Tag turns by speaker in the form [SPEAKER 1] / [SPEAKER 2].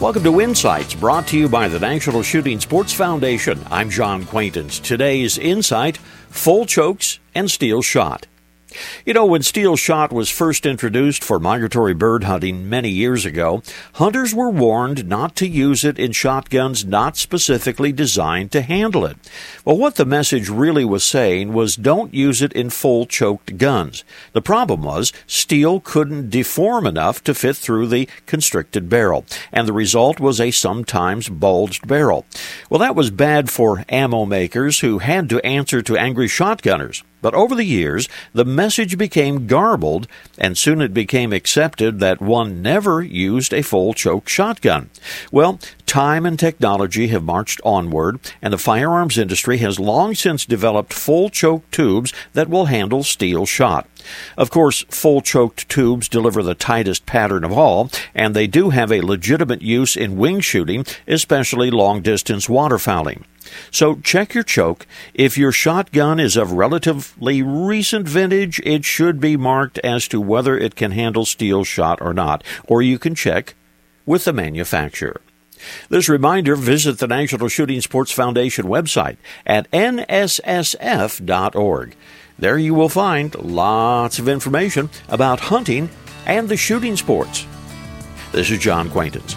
[SPEAKER 1] Welcome to Insights, brought to you by the National Shooting Sports Foundation. I'm John Quaintance. Today's Insight Full Chokes and Steel Shot. You know, when steel shot was first introduced for migratory bird hunting many years ago, hunters were warned not to use it in shotguns not specifically designed to handle it. Well, what the message really was saying was don't use it in full choked guns. The problem was steel couldn't deform enough to fit through the constricted barrel, and the result was a sometimes bulged barrel. Well, that was bad for ammo makers who had to answer to angry shotgunners. But over the years, the message became garbled, and soon it became accepted that one never used a full choke shotgun. Well, time and technology have marched onward, and the firearms industry has long since developed full choke tubes that will handle steel shot. Of course, full choked tubes deliver the tightest pattern of all, and they do have a legitimate use in wing shooting, especially long distance waterfowling. So check your choke. If your shotgun is of relatively recent vintage, it should be marked as to whether it can handle steel shot or not, or you can check with the manufacturer. This reminder, visit the National Shooting Sports Foundation website at nssf.org. There you will find lots of information about hunting and the shooting sports. This is John Quaintance.